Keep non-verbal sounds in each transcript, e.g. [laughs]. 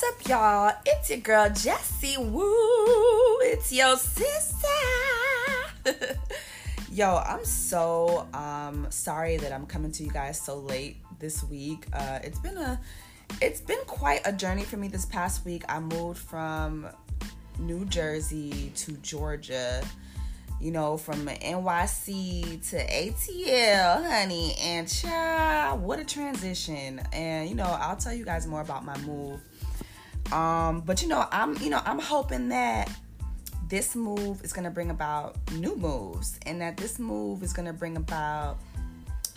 What's up, y'all? It's your girl Jessie. Woo! It's your sister. [laughs] Yo, I'm so um sorry that I'm coming to you guys so late this week. Uh, it's been a it's been quite a journey for me this past week. I moved from New Jersey to Georgia you know, from NYC to ATL, honey. And child, what a transition. And you know, I'll tell you guys more about my move. Um, but you know, I'm you know, I'm hoping that this move is gonna bring about new moves and that this move is gonna bring about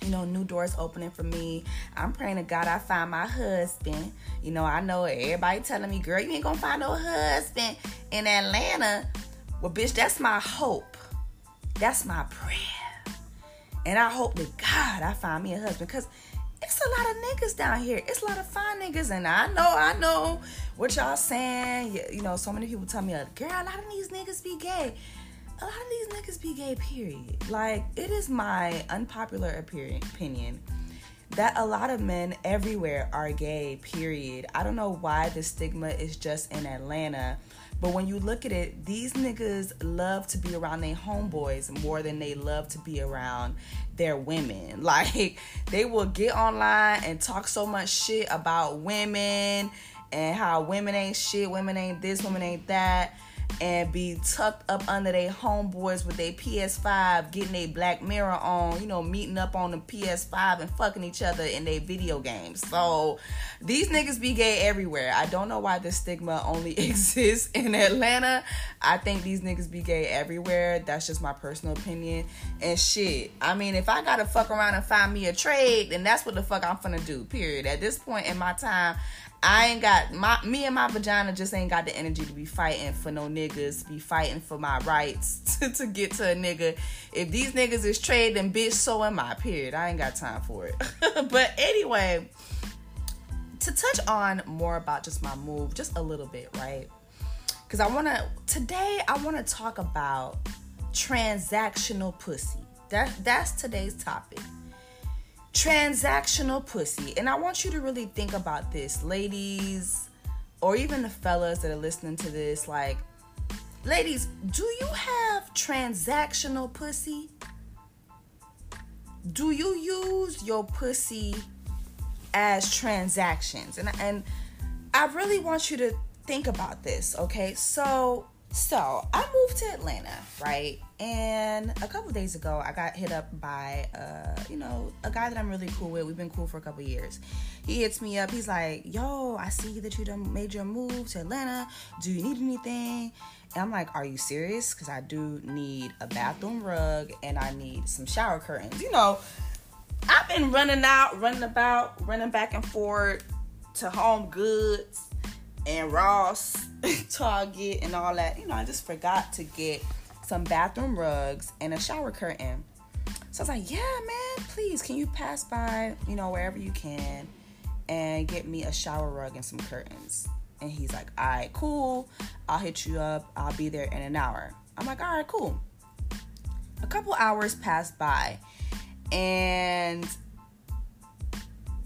you know, new doors opening for me. I'm praying to God I find my husband. You know, I know everybody telling me, girl, you ain't gonna find no husband in Atlanta. Well, bitch, that's my hope. That's my prayer. And I hope that God I find me a husband because it's a lot of niggas down here. It's a lot of fine niggas, and I know, I know what y'all saying. You, you know, so many people tell me, girl, a lot of these niggas be gay. A lot of these niggas be gay, period. Like, it is my unpopular opinion that a lot of men everywhere are gay, period. I don't know why the stigma is just in Atlanta but when you look at it, these niggas love to be around their homeboys more than they love to be around their women. [laughs] Like they will get online and talk so much shit about women and how women ain't shit, women ain't this, women ain't that and be tucked up under their homeboys with their PS5, getting a Black Mirror on, you know, meeting up on the PS5 and fucking each other in their video games. So these niggas be gay everywhere. I don't know why this stigma only [laughs] exists in Atlanta. I think these niggas be gay everywhere. That's just my personal opinion. And shit, I mean, if I gotta fuck around and find me a trade, then that's what the fuck I'm finna do. Period. At this point in my time, I ain't got my me and my vagina just ain't got the energy to be fighting for no niggas, be fighting for my rights [laughs] to, to get to a nigga. If these niggas is trading, bitch, so am I. Period. I ain't got time for it. [laughs] but anyway, to touch on more about just my move, just a little bit, right? Because I want to today. I want to talk about transactional pussy. That that's today's topic transactional pussy. And I want you to really think about this, ladies, or even the fellas that are listening to this. Like, ladies, do you have transactional pussy? Do you use your pussy as transactions? And and I really want you to think about this, okay? So so I moved to Atlanta, right? And a couple days ago, I got hit up by, uh, you know, a guy that I'm really cool with. We've been cool for a couple years. He hits me up. He's like, "Yo, I see that you done made your move to Atlanta. Do you need anything?" And I'm like, "Are you serious? Because I do need a bathroom rug and I need some shower curtains. You know, I've been running out, running about, running back and forth to Home Goods." and Ross, [laughs] Target, and all that. You know, I just forgot to get some bathroom rugs and a shower curtain. So I was like, yeah, man, please, can you pass by, you know, wherever you can and get me a shower rug and some curtains? And he's like, all right, cool. I'll hit you up. I'll be there in an hour. I'm like, all right, cool. A couple hours passed by and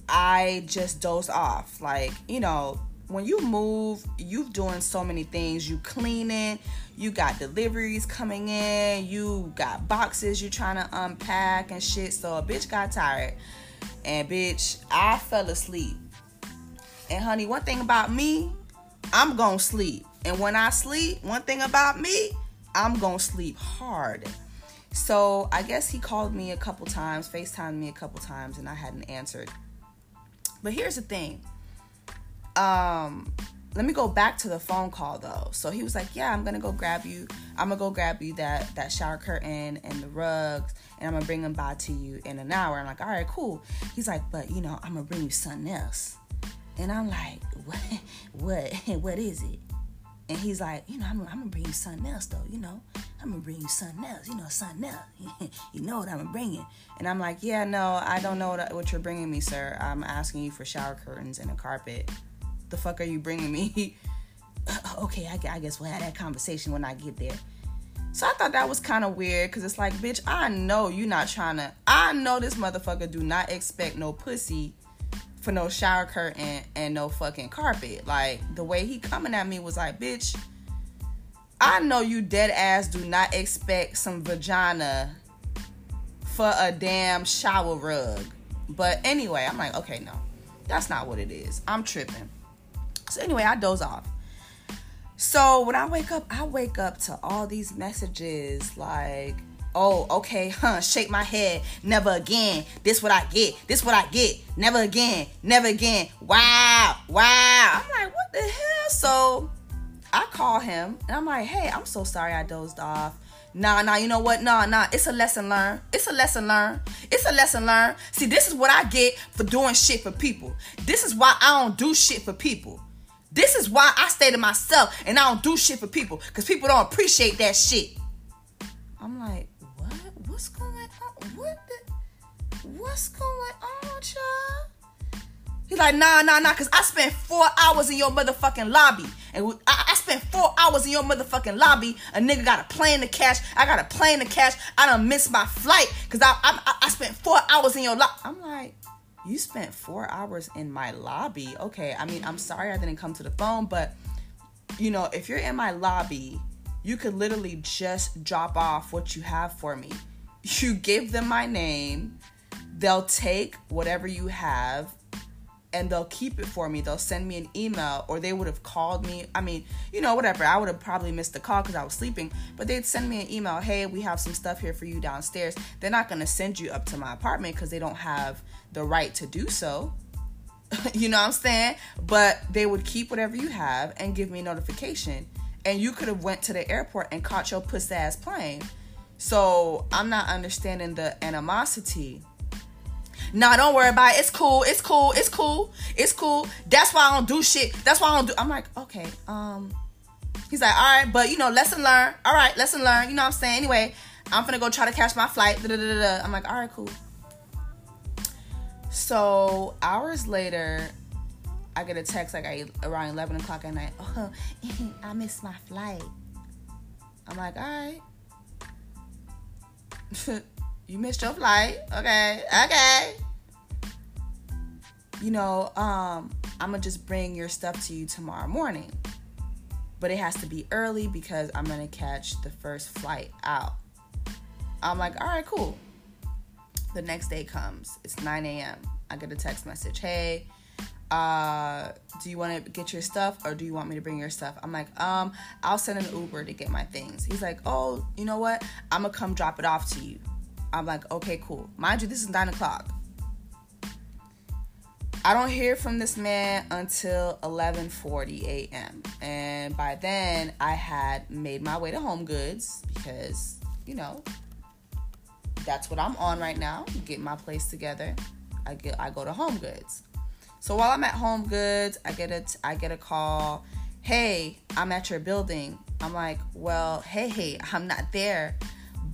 I just dozed off. Like, you know, when you move, you've doing so many things. You cleaning, you got deliveries coming in, you got boxes you're trying to unpack and shit. So a bitch got tired. And bitch, I fell asleep. And honey, one thing about me, I'm gonna sleep. And when I sleep, one thing about me, I'm gonna sleep hard. So I guess he called me a couple times, FaceTimed me a couple times, and I hadn't answered. But here's the thing um let me go back to the phone call though. So he was like, "Yeah, I'm gonna go grab you. I'm gonna go grab you that that shower curtain and the rugs, and I'm gonna bring them by to you in an hour." I'm like, "All right, cool." He's like, "But you know, I'm gonna bring you something else," and I'm like, [laughs] "What? What? [laughs] What is it?" And he's like, "You know, I'm, I'm gonna bring you something else though. You know, I'm gonna bring you something else. You know, something else. [laughs] you know what I'm bringing?" And I'm like, "Yeah, no, I don't know what, what you're bringing me, sir. I'm asking you for shower curtains and a carpet." The fuck are you bringing me? [laughs] okay, I, I guess we'll have that conversation when I get there. So I thought that was kind of weird because it's like, bitch, I know you're not trying to. I know this motherfucker do not expect no pussy for no shower curtain and no fucking carpet. Like the way he coming at me was like, bitch, I know you dead ass do not expect some vagina for a damn shower rug. But anyway, I'm like, okay, no, that's not what it is. I'm tripping. So anyway, I doze off. So when I wake up, I wake up to all these messages like, oh, okay, [laughs] huh, shake my head, never again. This what I get, this what I get, never again, never again. Wow, wow. I'm like, what the hell? So I call him and I'm like, hey, I'm so sorry I dozed off. Nah, nah, you know what? Nah, nah, it's a lesson learned. It's a lesson learned. It's a lesson learned. See, this is what I get for doing shit for people. This is why I don't do shit for people. This is why I stay to myself and I don't do shit for people because people don't appreciate that shit. I'm like, what? What's going on? What the? What's going on, child? He's like, nah, nah, nah, because I spent four hours in your motherfucking lobby. And I, I, spent four hours in your motherfucking lobby. A nigga got a plane to catch. I got a plane to catch. I done missed my flight because I, I, I spent four hours in your lobby. I'm like, you spent four hours in my lobby. Okay, I mean, I'm sorry I didn't come to the phone, but, you know, if you're in my lobby, you could literally just drop off what you have for me. [laughs] You give them my name. They'll take whatever you have and they'll keep it for me. They'll send me an email or they would have called me. I mean, you know, whatever. I would have probably missed the call because I was sleeping, but they'd send me an email hey, we have some stuff here for you downstairs. They're not going to send you up to my apartment because they don't have the right to do so. [laughs] you know what I'm saying? But they would keep whatever you have and give me a notification. And you could have went to the airport and caught your puss ass plane. So I'm not understanding the animosity Nah, don't worry about it. It's cool. It's cool. It's cool. It's cool. That's why I don't do shit. That's why I don't do. I'm like, okay. Um, he's like, all right, but you know, lesson learned. All right, lesson learned. You know what I'm saying? Anyway, I'm gonna go try to catch my flight. Da-da-da-da. I'm like, all right, cool. So hours later, I get a text like around 11 o'clock at night. Oh, [laughs] I missed my flight. I'm like, all right. [laughs] you missed your flight. Okay, okay. You know, um, I'm gonna just bring your stuff to you tomorrow morning. But it has to be early because I'm gonna catch the first flight out. I'm like, all right, cool. The next day comes. It's 9 a.m. I get a text message. Hey, uh, do you want to get your stuff or do you want me to bring your stuff? I'm like, um, I'll send an Uber to get my things. He's like, oh, you know what? I'm gonna come drop it off to you. I'm like, okay, cool. Mind you, this is nine o'clock. I don't hear from this man until 11:40 a.m. And by then, I had made my way to Home Goods because, you know, that's what I'm on right now. Get my place together. I get I go to Home Goods. So while I'm at Home Goods, I get a I get a call. Hey, I'm at your building. I'm like, well, hey, hey, I'm not there.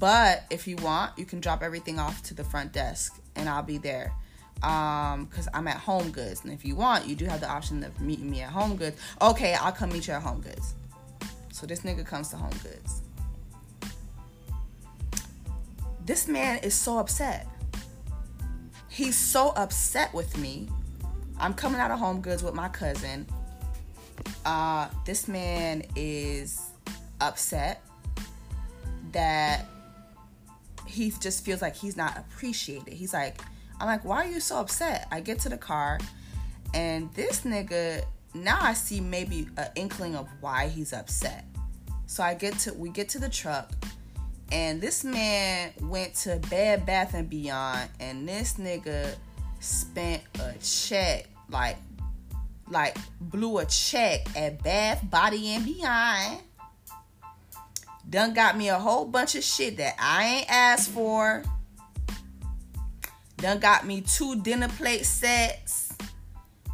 But if you want, you can drop everything off to the front desk and I'll be there. Um, because I'm at Home Goods. And if you want, you do have the option of meeting me at Home Goods. Okay, I'll come meet you at Home Goods. So this nigga comes to Home Goods. This man is so upset. He's so upset with me. I'm coming out of Home Goods with my cousin. Uh, this man is upset that he just feels like he's not appreciated. He's like, I'm like, why are you so upset? I get to the car, and this nigga, now I see maybe an inkling of why he's upset. So I get to, we get to the truck, and this man went to Bed Bath and Beyond, and this nigga spent a check, like, like blew a check at Bath Body and Beyond done got me a whole bunch of shit that I ain't asked for. Done got me two dinner plate sets,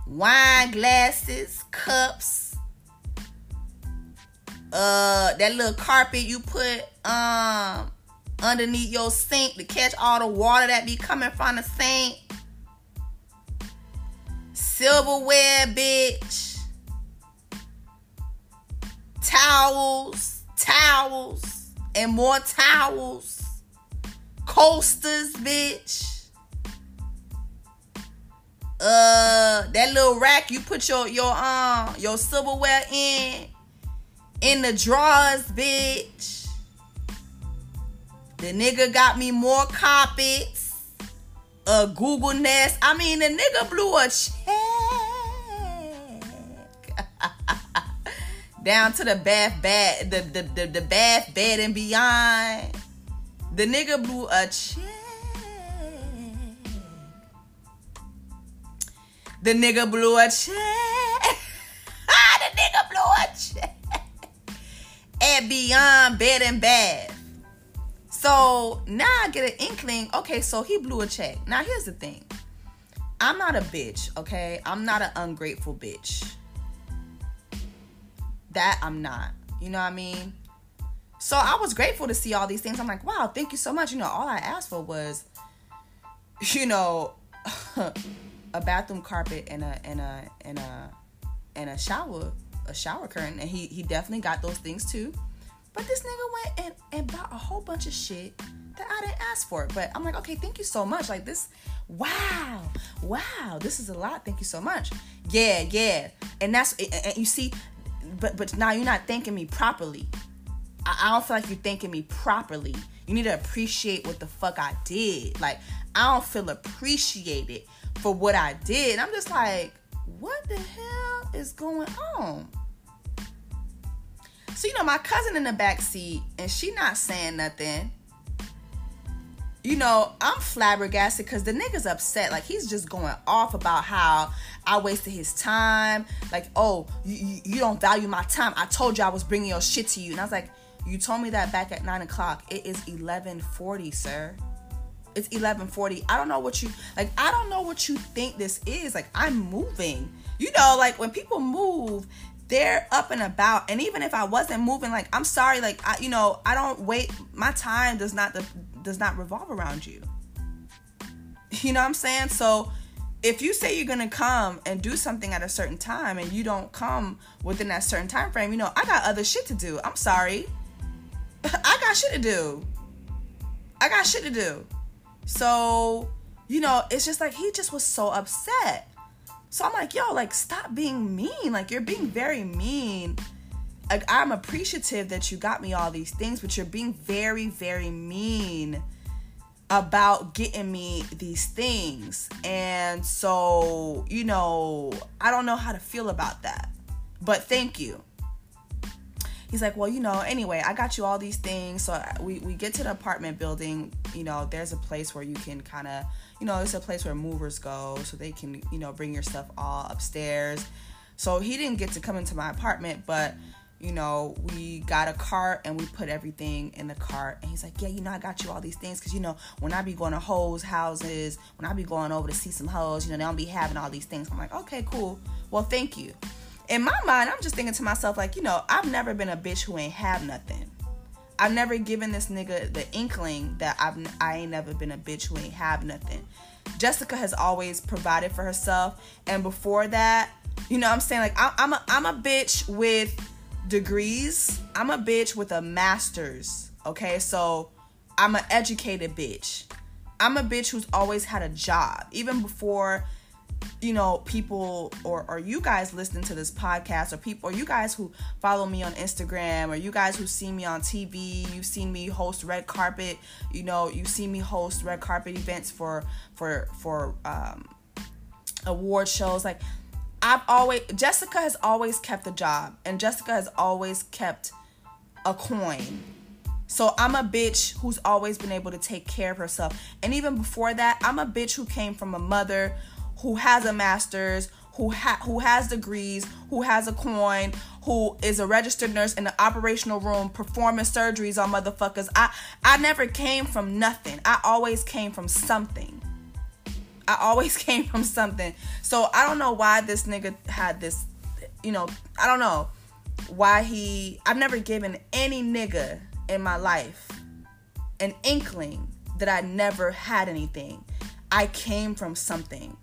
wine glasses, cups, uh, that little carpet you put um underneath your sink to catch all the water that be coming from the sink. Silverware, bitch. Towels towels and more towels, coasters, bitch. Uh, that little rack you put your your um your silverware in in the drawers, bitch. The nigga got me more carpets, a Google Nest. I mean, the nigga blew a check down to the bath bed, the, the the the bath bed and beyond. The nigga blew a check. The nigga blew a check. [laughs] Ah, the nigga blew a check. At Beyond Bed and Bath. So now I get an inkling. Okay, so he blew a check. Now here's the thing. I'm not a bitch, okay? I'm not an ungrateful bitch. That I'm not. You know what I mean? So I was grateful to see all these things. I'm like, wow, thank you so much. You know, all I asked for was, you know, [laughs] a bathroom carpet and a and a and a and a shower a shower curtain, and he he definitely got those things too. But this nigga went and, and bought a whole bunch of shit that I didn't ask for. But I'm like, okay, thank you so much. Like this, wow, wow, this is a lot. Thank you so much. Yeah, yeah. And that's and you see, but but now you're not thanking me properly. I, I don't feel like you're thanking me properly. You need to appreciate what the fuck I did. Like I don't feel appreciated for what I did. I'm just like, what the hell is going on? So you know, my cousin in the back seat, and she not saying nothing. You know, I'm flabbergasted because the nigga's upset. Like he's just going off about how I wasted his time. Like, oh, you, you don't value my time. I told you I was bringing your shit to you, and I was like, you told me that back at nine o'clock. It is eleven forty, sir it's 11:40. I don't know what you like. I don't know what you think this is. Like I'm moving. You know, like when people move, they're up and about. And even if I wasn't moving, like I'm sorry, like I, you know, I don't wait. My time does not does not revolve around you. You know what I'm saying? So if you say you're gonna come and do something at a certain time and you don't come within that certain time frame, you know, I got other shit to do. I'm sorry. [laughs] I got shit to do. I got shit to do. So, you know, it's just like he just was so upset. So I'm like, yo, like, stop being mean. Like, you're being very mean. Like, I'm appreciative that you got me all these things, but you're being very, very mean about getting me these things. And so, you know, I don't know how to feel about that. But thank you he's like, well, you know, anyway, I got you all these things. So we, we get to the apartment building, you know, there's a place where you can kind of, you know, it's a place where movers go so they can, you know, bring your stuff all upstairs. So he didn't get to come into my apartment, but you know, we got a cart and we put everything in the cart. And he's like, Yeah, you know, I got you all these things. Cause, you know, when I be going to hoes' houses, when I be going over to see some hoes, you know, they don't be having all these things. I'm like, Okay, cool. Well, thank you in my mind, I'm just thinking to myself, like, you know, I've never been a bitch who ain't have nothing. I've never given this nigga the inkling that I've I ain't never been a bitch who ain't have nothing. Jessica has always provided for herself, and before that, you know, I'm saying like I, I'm a I'm a bitch with degrees. I'm a bitch with a master's. Okay, so I'm an educated bitch. I'm a bitch who's always had a job, even before you know people or or you guys listening to this podcast or people or you guys who follow me on Instagram or you guys who see me on TV you've seen me host red carpet you know you've seen me host red carpet events for for for um award shows like I've always Jessica has always kept a job and Jessica has always kept a coin so I'm a bitch who's always been able to take care of herself. And even before that, I'm a bitch who came from a mother who has a master's, who ha- who has degrees, who has a coin, who is a registered nurse in the operational room performing surgeries on motherfuckers. I I never came from nothing. I always came from something. I always [laughs] came from something. So I don't know why this nigga had this, you know, I don't know why he I've never given any nigga in my life an inkling that I never had anything. I came from something.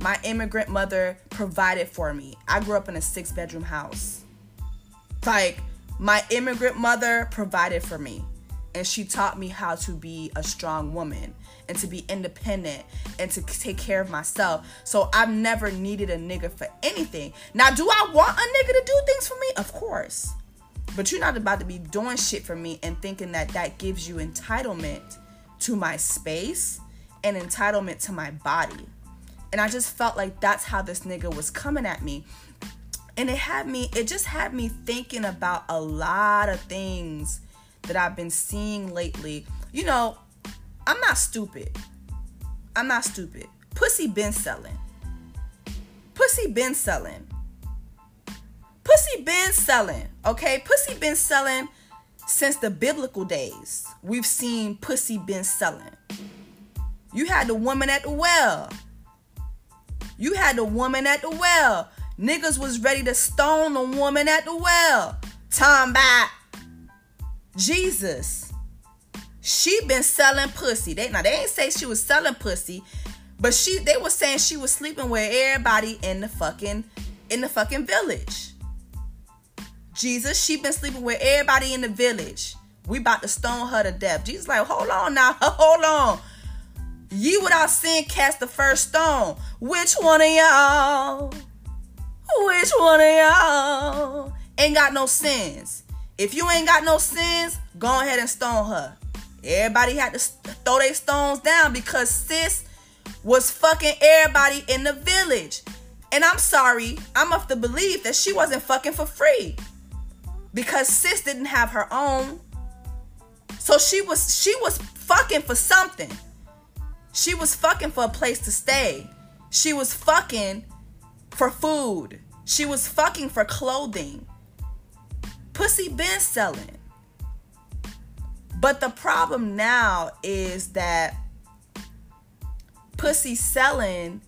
My immigrant mother provided for me. I grew up in a six bedroom house. Like, my immigrant mother provided for me. and she taught me how to be a strong woman and to be independent and to take care of myself. So I've never needed a nigga for anything. Now, do I want a nigga to do things for me? Of course. But you're not about to be doing shit for me and thinking that that gives you entitlement to my space and entitlement to my body. And I just felt like that's how this nigga was coming at me. And it had me, it just had me thinking about a lot of things that I've been seeing lately. You know, I'm not stupid. I'm not stupid. Pussy been selling. Pussy been selling. Pussy been selling. Okay? Pussy been selling since the biblical days. We've seen pussy been selling. You had the woman at the well. You had the woman at the well. Niggas was ready to stone the woman at the well. Time back. Jesus. She been selling pussy. They now they ain't say she was selling pussy, but she they were saying she was sleeping with everybody in the fucking in the fucking village. Jesus, she been sleeping with everybody in the village. We about to stone her to death. Jesus like, hold on now, [laughs] hold on. Ye without sin cast the first stone. Which one of y'all? Which one of y'all ain't got no sins? If you ain't got no sins, go ahead and stone her. Everybody had to throw their stones down because sis was fucking everybody in the village. And I'm sorry, I'm of the belief that she wasn't fucking for free. Because sis didn't have her own. So she was she was fucking for something. She was fucking for a place to stay. She was fucking for food. She was fucking for clothing. Pussy been selling. But the problem now is that pussy selling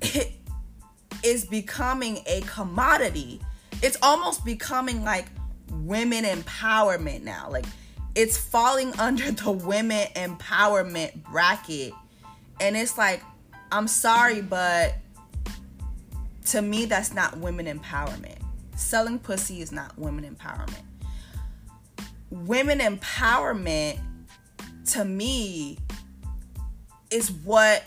[laughs] is becoming a commodity. It's almost becoming like women empowerment now. Like it's falling under the women empowerment bracket. And it's like, I'm sorry, but to me, that's not women empowerment. Selling pussy is not women empowerment. Women empowerment, to me, is what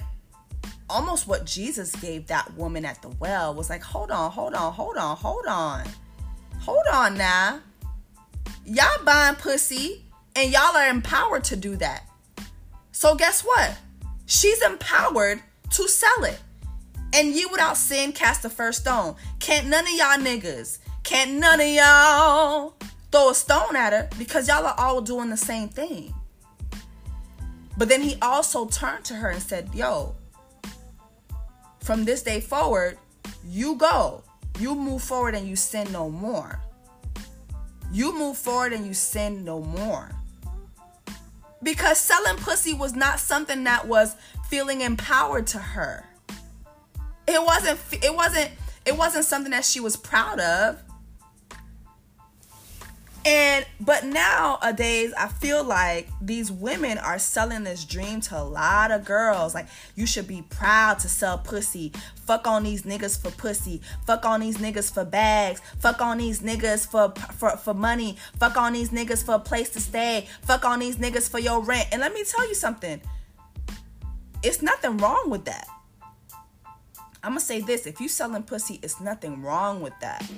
almost what Jesus gave that woman at the well was like, hold on, hold on, hold on, hold on. Hold on now. Y'all buying pussy and y'all are empowered to do that. So guess what? She's empowered to sell it. And ye without sin cast the first stone. Can't none of y'all niggas, can't none of y'all throw a stone at her because y'all are all doing the same thing. But then he also turned to her and said, Yo, from this day forward, you go. You move forward and you sin no more. You move forward and you sin no more. Because selling pussy was not something that was feeling empowered to her it wasn't it wasn't it wasn't something that she was proud of and but nowadays I feel like these women are selling this dream to a lot of girls. Like you should be proud to sell pussy. Fuck on these niggas for pussy. Fuck on these niggas for bags. Fuck on these niggas for for for money. Fuck on these niggas for a place to stay. Fuck on these niggas for your rent. And let me tell you something. It's nothing wrong with that. I'm gonna say this if you selling pussy, it's nothing wrong with that.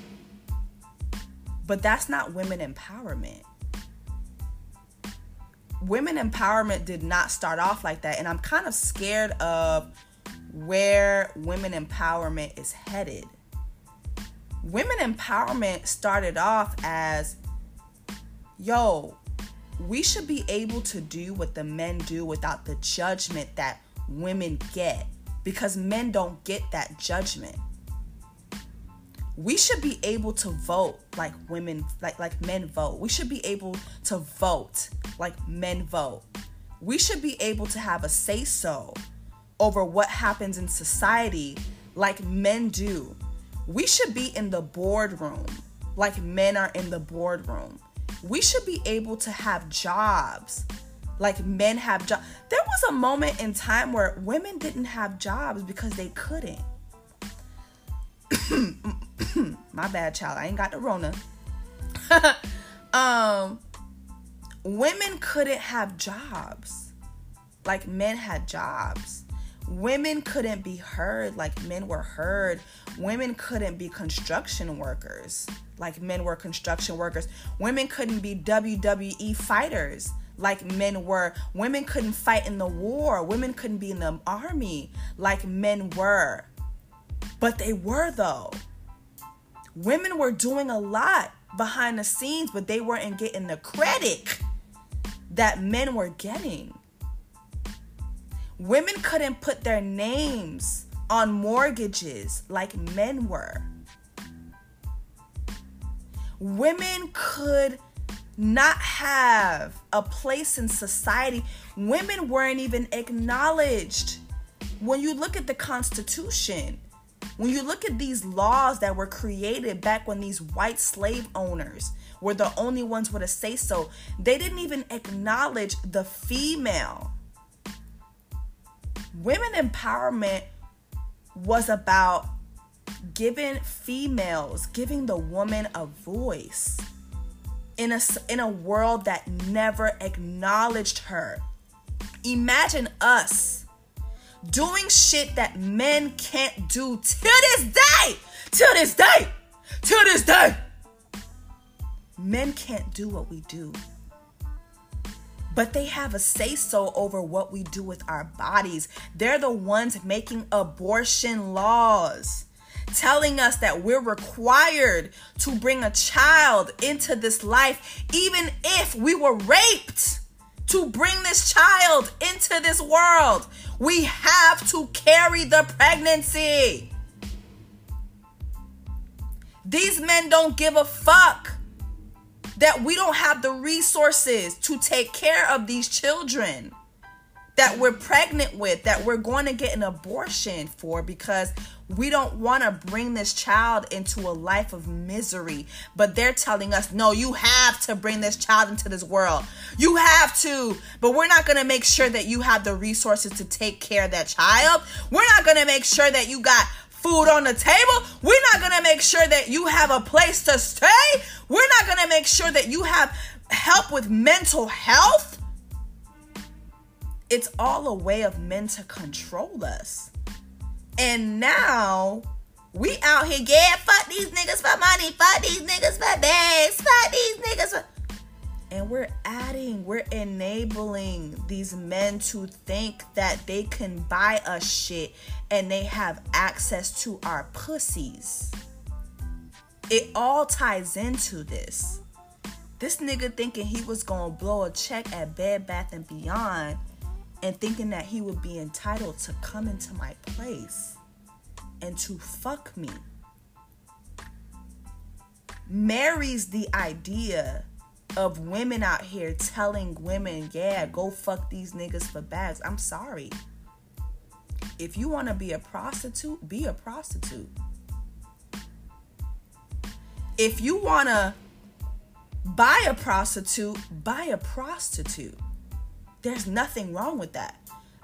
But that's not women empowerment. Women empowerment did not start off like that. And I'm kind of scared of where women empowerment is headed. Women empowerment started off as yo, we should be able to do what the men do without the judgment that women get because men don't get that judgment. We should be able to vote like women like like men vote. We should be able to vote like men vote. We should be able to have a say so over what happens in society like men do. We should be in the boardroom like men are in the boardroom. We should be able to have jobs like men have jobs. There was a moment in time where women didn't have jobs because they couldn't. [clears throat] Mm, My bad, child. I ain't got the Rona. [laughs] um, women couldn't have jobs like men had jobs. Women couldn't be heard like men were heard. Women couldn't be construction workers like men were construction workers. Women couldn't be WWE fighters like men were. Women couldn't fight in the war. Women couldn't be in the army like men were. But they were, though. Women were doing a lot behind the scenes, but they weren't getting the credit that men were getting. Women couldn't put their names on mortgages like men were. Women could not have a place in society. Women weren't even acknowledged. When you look at the Constitution, when you look at these laws that were created back when these white slave owners were the only ones with a say so, they didn't even acknowledge the female. Women empowerment was about giving females, giving the woman a voice in a in a world that never acknowledged her. Imagine us doing shit that men can't do to this day. To this day. To this day. Men can't do what we do. But they have a say so over what we do with our bodies. They're the ones making abortion laws telling us that we're required to bring a child into this life, even if we were raped to bring this child into this world. We have to carry the pregnancy. These men don't give a fuck that we don't have the resources to take care of these children that we're pregnant with, that we're going to get an abortion for because we don't want to bring this child into a life of misery. But they're telling us, no, you have to bring this child into this world. You have to. But we're not going to make sure that you have the resources to take care of that child. We're not going to make sure that you got food on the table. We're not going to make sure that you have a place to stay. We're not going to make sure that you have help with mental health. It's all a way of men to control us. And now we out here, yeah, fuck these niggas for money, fuck these niggas for bags, fuck these niggas for. And we're adding, we're enabling these men to think that they can buy us shit and they have access to our pussies. It all ties into this. This nigga thinking he was gonna blow a check at Bed Bath and Beyond and thinking that he would be entitled to come into my place and to fuck me marries the idea of women out here telling women, yeah, go fuck these niggas for bags. I'm sorry. If you want to be a prostitute, be a prostitute. If you want to buy a prostitute, buy a prostitute. There's nothing wrong with that.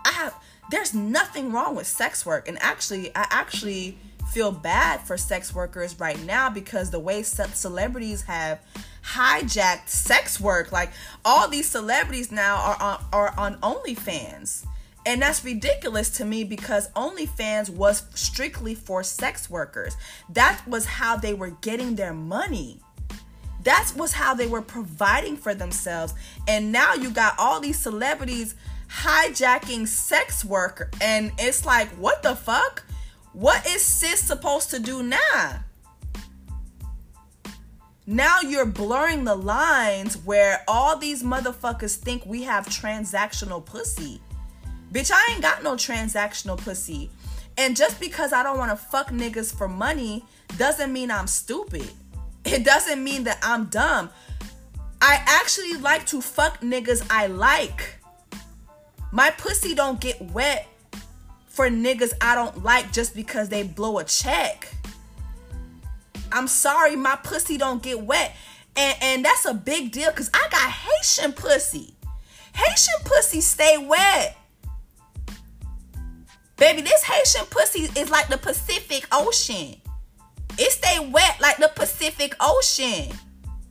I have there's nothing wrong with sex work and actually I actually feel bad for sex workers right now because the way celebrities have hijacked sex work like all these celebrities now are on are on OnlyFans and that's ridiculous to me because OnlyFans was strictly for sex workers. That was how they were getting their money. That was how they were providing for themselves. And now you got all these celebrities hijacking sex work. And it's like, what the fuck? What is sis supposed to do now? Now you're blurring the lines where all these motherfuckers think we have transactional pussy. Bitch, I ain't got no transactional pussy. And just because I don't want to fuck niggas for money doesn't mean I'm stupid it doesn't mean that I'm dumb. I actually like to fuck niggas I like. My pussy don't get wet for niggas I don't like just because they blow a check. I'm sorry, my pussy don't get wet. And, and that's a big deal because I got Haitian pussy. Haitian pussy stay wet. Baby, this Haitian pussy is like the Pacific Ocean. It stay wet like the Pacific Ocean.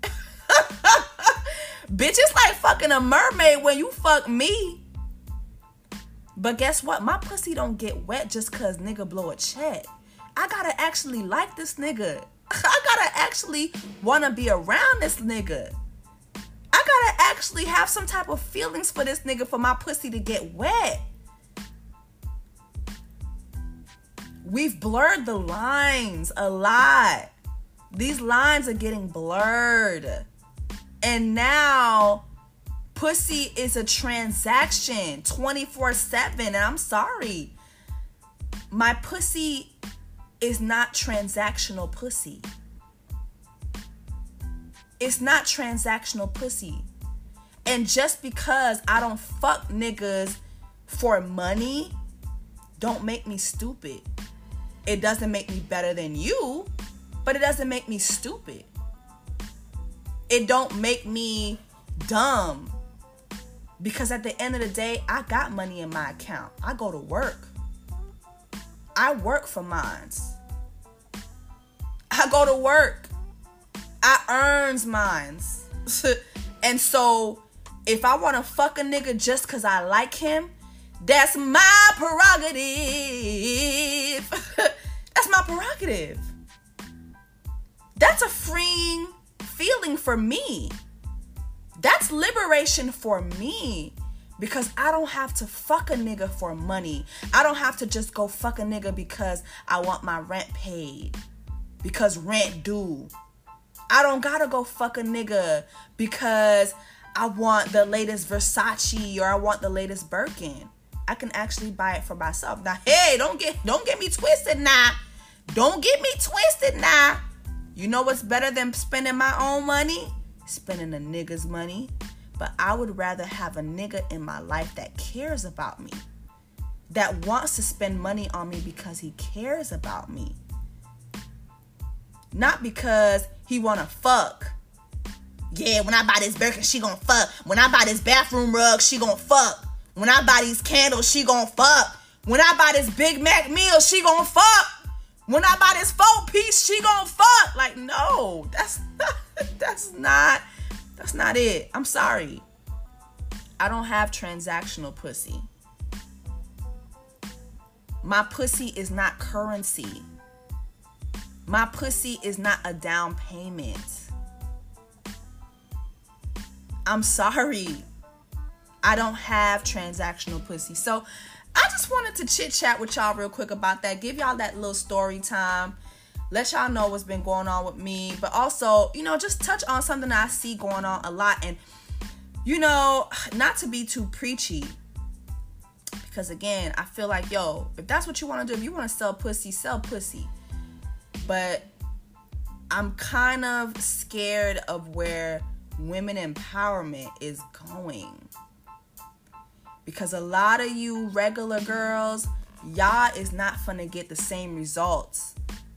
[laughs] Bitch, it's like fucking a mermaid when you fuck me. But guess what? My pussy don't get wet just cause nigga blow a check. I gotta actually like this nigga. [laughs] I gotta actually wanna be around this nigga. I gotta actually have some type of feelings for this nigga for my pussy to get wet. We've blurred the lines a lot. These lines are getting blurred. And now pussy is a transaction 24 7. And I'm sorry. My pussy is not transactional pussy. It's not transactional pussy. And just because I don't fuck niggas for money, don't make me stupid. It doesn't make me better than you, but it doesn't make me stupid. It don't make me dumb. Because at the end of the day, I got money in my account. I go to work. I work for mines. I go to work. I earns mines. [laughs] and so if I want to fuck a nigga just cuz I like him, that's my prerogative. [laughs] that's my prerogative. That's a freeing feeling for me. That's liberation for me because I don't have to fuck a nigga for money. I don't have to just go fuck a nigga because I want my rent paid. Because rent due. I don't gotta go fuck a nigga because I want the latest Versace or I want the latest Birkin. I can actually buy it for myself. Now, hey, don't get don't get me twisted now. Don't get me twisted now. You know what's better than spending my own money? Spending a nigga's money. But I would rather have a nigga in my life that cares about me. That wants to spend money on me because he cares about me. Not because he wanna fuck. Yeah, when I buy this Birkin, she gonna fuck. When I buy this bathroom rug, she gonna fuck. When I buy these candles, she gonna fuck. When I buy this Big Mac meal, she gonna fuck. When I buy this four piece, she gonna fuck. Like, no, that's not, [laughs] that's not that's not it. I'm sorry. I don't have transactional pussy. My pussy is not currency. My pussy is not a down payment. I'm sorry. I don't have transactional pussy. So I just wanted to chit chat with y'all real quick about that. Give y'all that little story time. Let y'all know what's been going on with me. But also, you know, just touch on something I see going on a lot. And, you know, not to be too preachy. Because again, I feel like, yo, if that's what you want to do, if you want to sell pussy, sell pussy. But I'm kind of scared of where women empowerment is going because a lot of you regular girls, y'all is not gonna get the same results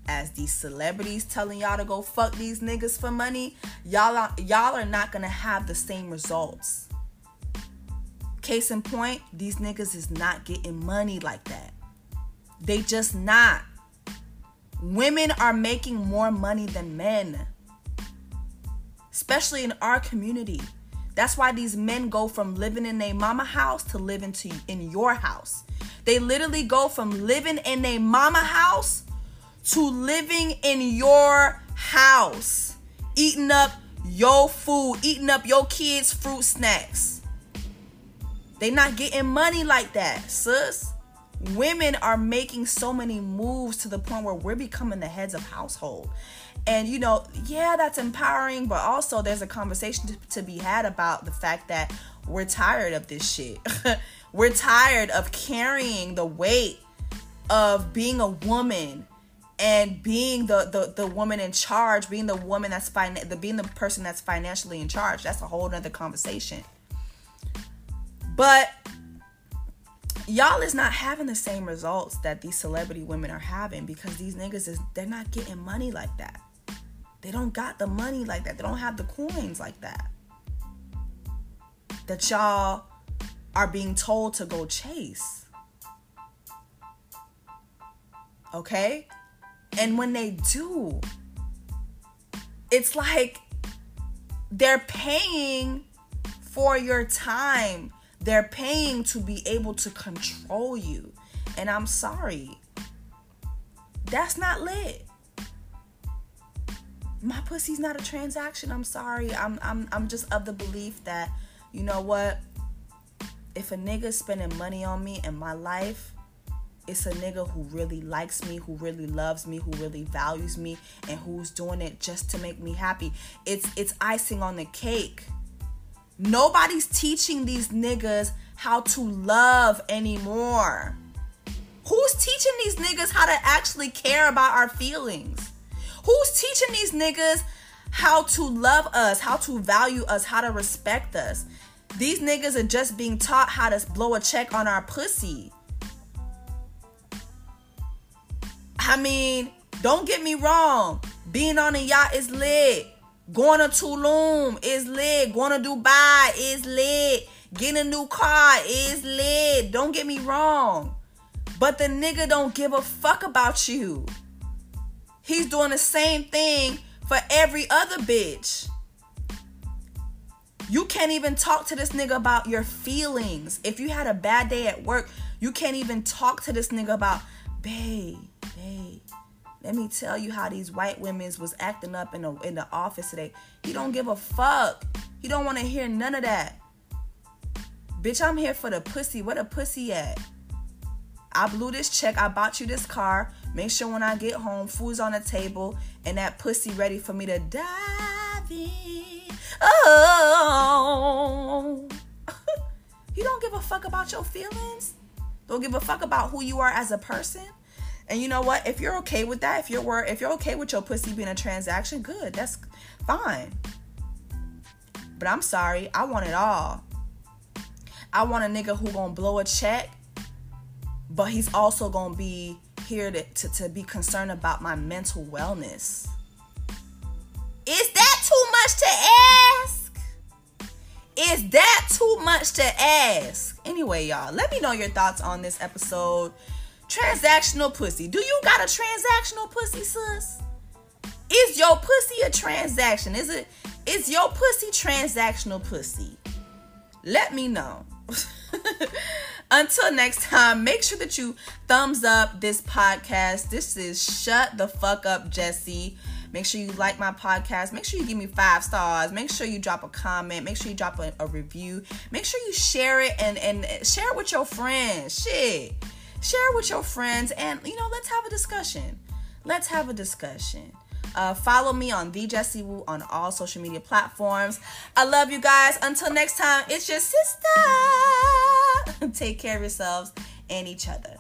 as these celebrities telling y'all to go fuck these niggas for money. Y'all are, y'all are not gonna have the same results. Case in point, these niggas is not getting money like that. They just not. Women are making more money than men. Especially in our community. That's why these men go from living in a mama house to living to in your house. They literally go from living in a mama house to living in your house, eating up your food, eating up your kids' fruit snacks. They not getting money like that, sis. Women are making so many moves to the point where we're becoming the heads of household. And you know, yeah, that's empowering, but also there's a conversation to, to be had about the fact that we're tired of this shit. [laughs] we're tired of carrying the weight of being a woman and being the, the the woman in charge, being the woman that's fine, the being the person that's financially in charge. That's a whole nother conversation. But y'all is not having the same results that these celebrity women are having because these niggas is they're not getting money like that. They don't got the money like that. They don't have the coins like that. That y'all are being told to go chase. Okay? And when they do, it's like they're paying for your time. They're paying to be able to control you. And I'm sorry. That's not lit. My pussy's not a transaction. I'm sorry. I'm I'm I'm just of the belief that you know what? If a nigga's spending money on me in my life, it's a nigga who really likes me, who really loves me, who really values me, and who's doing it just to make me happy. It's it's icing on the cake. Nobody's teaching these niggas how to love anymore. Who's teaching these niggas how to actually care about our feelings? Who's teaching these niggas how to love us, how to value us, how to respect us? These niggas are just being taught how to blow a check on our pussy. I mean, don't get me wrong. Being on a yacht is lit. Going to Tulum is lit. Going to Dubai is lit. Getting a new car is lit. Don't get me wrong. But the nigga don't give a fuck about you. He's doing the same thing for every other bitch. You can't even talk to this nigga about your feelings. If you had a bad day at work, you can't even talk to this nigga about, babe, babe. Let me tell you how these white women's was acting up in the in the office today. He don't give a fuck. He don't want to hear none of that. Bitch, I'm here for the pussy. Where the pussy at? I blew this check. I bought you this car. Make sure when I get home, food's on the table and that pussy ready for me to dive in. Oh. [laughs] you don't give a fuck about your feelings. Don't give a fuck about who you are as a person. And you know what? If you're okay with that, if you're if you're okay with your pussy being a transaction, good. That's fine. But I'm sorry, I want it all. I want a nigga who gonna blow a check, but he's also gonna be here to, to, to be concerned about my mental wellness. Is that too much to ask? Is that too much to ask? Anyway, y'all, let me know your thoughts on this episode. Transactional pussy. Do you got a transactional pussy, sis? Is your pussy a transaction? Is it is your pussy transactional pussy? Let me know. [laughs] Until next time, make sure that you thumbs up this podcast. This is Shut the Fuck Up, Jesse. Make sure you like my podcast. Make sure you give me five stars. Make sure you drop a comment. Make sure you drop a, a review. Make sure you share it and, and share it with your friends. Shit share with your friends and you know let's have a discussion let's have a discussion uh, follow me on the Jesse Wu on all social media platforms. I love you guys. Until next time, it's your sister. [laughs] Take care of yourselves and each other.